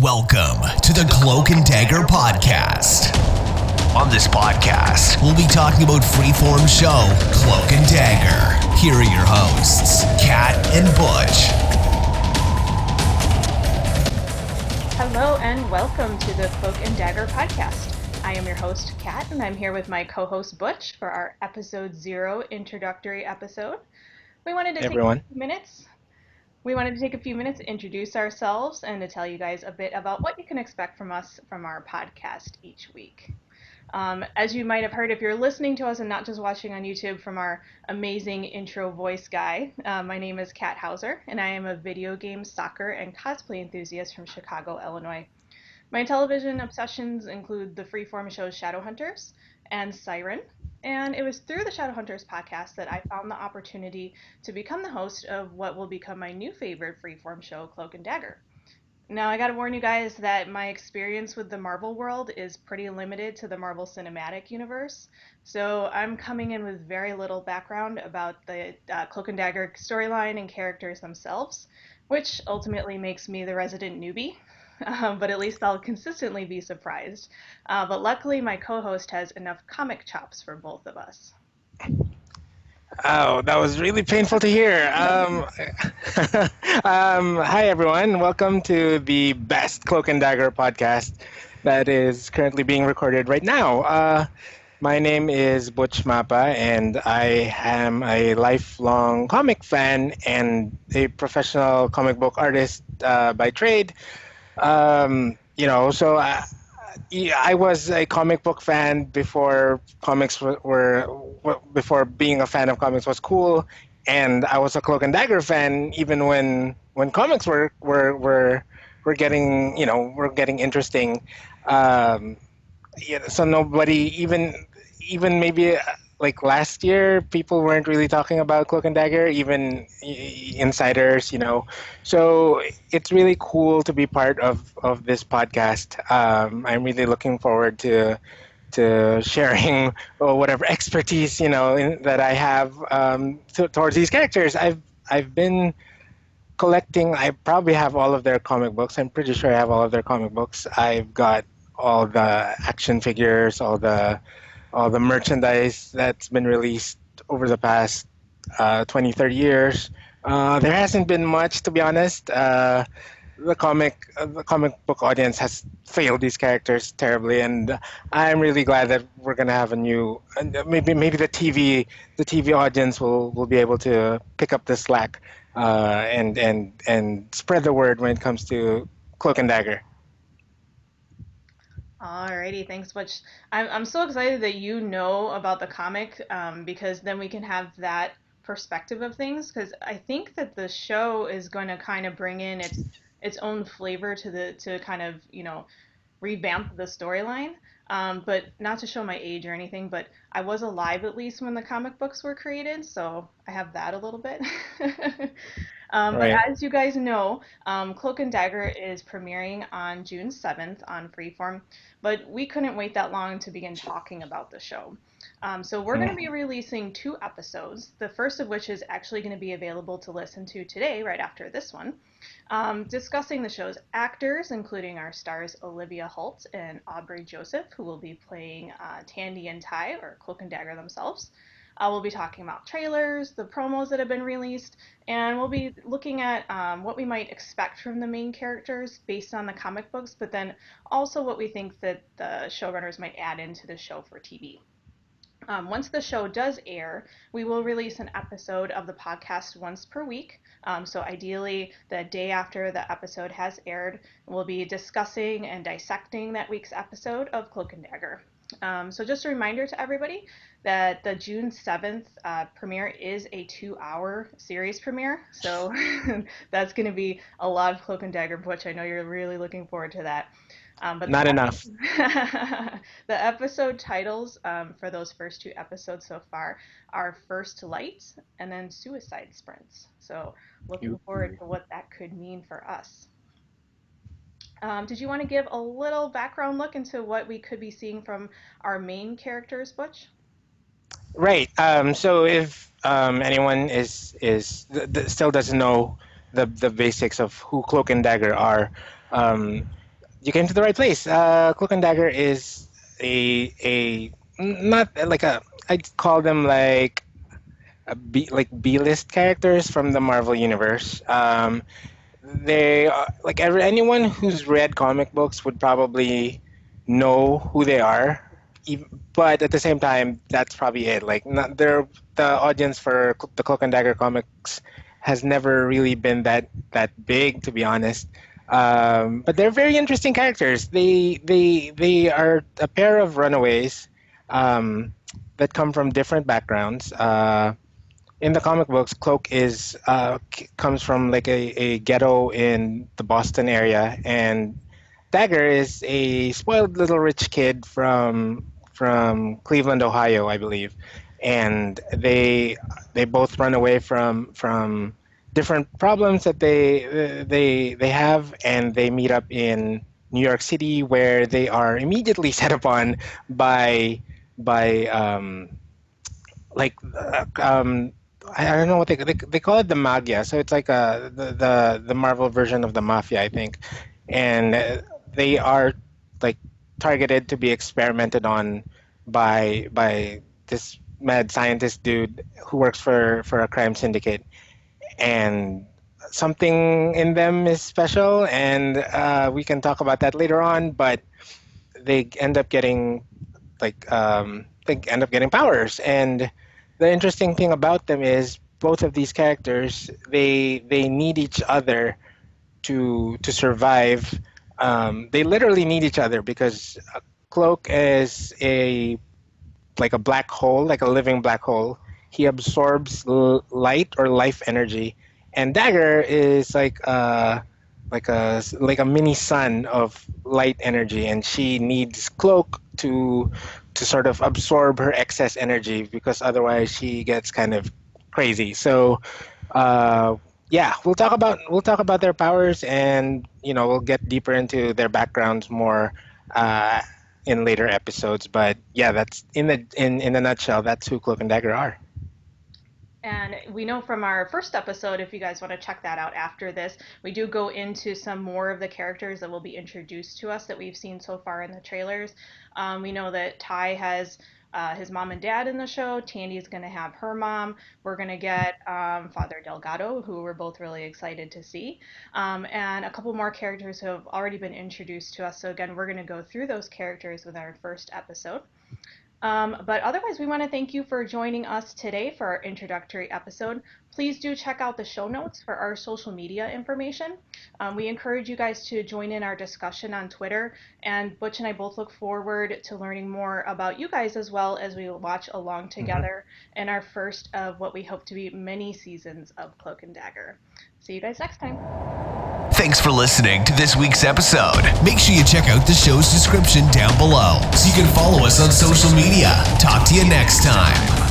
Welcome to the Cloak and Dagger Podcast. On this podcast, we'll be talking about freeform show Cloak and Dagger. Here are your hosts, Kat and Butch. Hello and welcome to the Cloak and Dagger podcast. I am your host, Kat, and I'm here with my co host, Butch, for our episode zero introductory episode. We wanted to take everyone. a few minutes. We wanted to take a few minutes to introduce ourselves and to tell you guys a bit about what you can expect from us from our podcast each week. Um, as you might have heard, if you're listening to us and not just watching on YouTube from our amazing intro voice guy, uh, my name is Kat Hauser, and I am a video game, soccer, and cosplay enthusiast from Chicago, Illinois. My television obsessions include the freeform shows Shadowhunters and Siren, and it was through the Shadowhunters podcast that I found the opportunity to become the host of what will become my new favorite freeform show, Cloak and Dagger. Now, I gotta warn you guys that my experience with the Marvel world is pretty limited to the Marvel Cinematic Universe, so I'm coming in with very little background about the uh, Cloak and Dagger storyline and characters themselves, which ultimately makes me the resident newbie. Um, but at least I'll consistently be surprised. Uh, but luckily, my co host has enough comic chops for both of us. Oh, that was really painful to hear. Um, um, hi, everyone. Welcome to the best Cloak and Dagger podcast that is currently being recorded right now. Uh, my name is Butch Mapa, and I am a lifelong comic fan and a professional comic book artist uh, by trade. Um, you know, so I, I was a comic book fan before comics were, before being a fan of comics was cool, and I was a Cloak and Dagger fan even when when comics were were were, were getting you know were getting interesting. Um, yeah, so nobody even even maybe like last year people weren't really talking about cloak and dagger even insiders you know. So it's really cool to be part of of this podcast. Um, i'm really looking forward to to sharing whatever expertise you know in, that i have um, to, towards these characters. I've i've been collecting i probably have all of their comic books. I'm pretty sure i have all of their comic books. I've got all the action figures all the all the merchandise that's been released over the past uh, 20, 30 years. Uh, there hasn't been much, to be honest. Uh, the comic, uh, the comic book audience has failed these characters terribly, and I'm really glad that we're gonna have a new. Maybe, maybe the TV, the TV audience will will be able to pick up the slack uh, and and and spread the word when it comes to Cloak and Dagger. Alrighty, thanks, Butch. I'm, I'm so excited that you know about the comic um, because then we can have that perspective of things. Because I think that the show is going to kind of bring in its its own flavor to the to kind of you know revamp the storyline. Um, but not to show my age or anything, but I was alive at least when the comic books were created, so I have that a little bit. um, right. But as you guys know, um, Cloak and Dagger is premiering on June 7th on Freeform, but we couldn't wait that long to begin talking about the show. Um, so we're going to be releasing two episodes, the first of which is actually going to be available to listen to today, right after this one, um, discussing the show's actors, including our stars Olivia Holt and Aubrey Joseph, who will be playing uh, Tandy and Ty, or Cloak and Dagger themselves. Uh, we'll be talking about trailers, the promos that have been released, and we'll be looking at um, what we might expect from the main characters based on the comic books, but then also what we think that the showrunners might add into the show for TV. Um, once the show does air, we will release an episode of the podcast once per week. Um, so, ideally, the day after the episode has aired, we'll be discussing and dissecting that week's episode of Cloak and Dagger. Um, so, just a reminder to everybody that the June 7th uh, premiere is a two hour series premiere. So, that's going to be a lot of Cloak and Dagger, which I know you're really looking forward to that. Um, but not the, enough. the episode titles um, for those first two episodes so far are First Light and then Suicide Sprints. So looking forward to what that could mean for us. Um, did you want to give a little background look into what we could be seeing from our main characters, Butch? Right. Um, so if um, anyone is is th- th- still doesn't know the the basics of who Cloak and Dagger are, um, you came to the right place. Uh, Cloak and Dagger is a a not like a I'd call them like a B, like B list characters from the Marvel universe. Um, they are, like every anyone who's read comic books would probably know who they are. But at the same time, that's probably it. Like, not, the audience for the Cloak and Dagger comics has never really been that that big, to be honest. Um, but they're very interesting characters. They they they are a pair of runaways um, that come from different backgrounds. Uh, in the comic books, Cloak is uh, comes from like a, a ghetto in the Boston area, and Dagger is a spoiled little rich kid from from Cleveland, Ohio, I believe, and they they both run away from from different problems that they they they have, and they meet up in New York City, where they are immediately set upon by by um, like uh, um, I, don't know what they, they they call it the Maggia. So it's like a the, the the Marvel version of the Mafia, I think, and they are like targeted to be experimented on by by this mad scientist dude who works for for a crime syndicate and something in them is special, and uh, we can talk about that later on. But they end up getting like um, they end up getting powers, and the interesting thing about them is both of these characters they they need each other to to survive. Um, they literally need each other because Cloak is a like a black hole, like a living black hole, he absorbs l- light or life energy, and Dagger is like uh like a like a mini sun of light energy, and she needs Cloak to to sort of absorb her excess energy because otherwise she gets kind of crazy. So. Uh, yeah, we'll talk about we'll talk about their powers, and you know we'll get deeper into their backgrounds more uh, in later episodes. But yeah, that's in the in in a nutshell. That's who Cloak and Dagger are. And we know from our first episode, if you guys want to check that out after this, we do go into some more of the characters that will be introduced to us that we've seen so far in the trailers. Um, we know that Ty has uh, his mom and dad in the show. Tandy's going to have her mom. We're going to get um, Father Delgado, who we're both really excited to see, um, and a couple more characters who have already been introduced to us. So, again, we're going to go through those characters with our first episode. Um, but otherwise, we want to thank you for joining us today for our introductory episode. Please do check out the show notes for our social media information. Um, we encourage you guys to join in our discussion on Twitter, and Butch and I both look forward to learning more about you guys as well as we watch along mm-hmm. together mm-hmm. in our first of what we hope to be many seasons of Cloak and Dagger. See you guys next time. Thanks for listening to this week's episode. Make sure you check out the show's description down below so you can follow us on social media. Talk to you next time.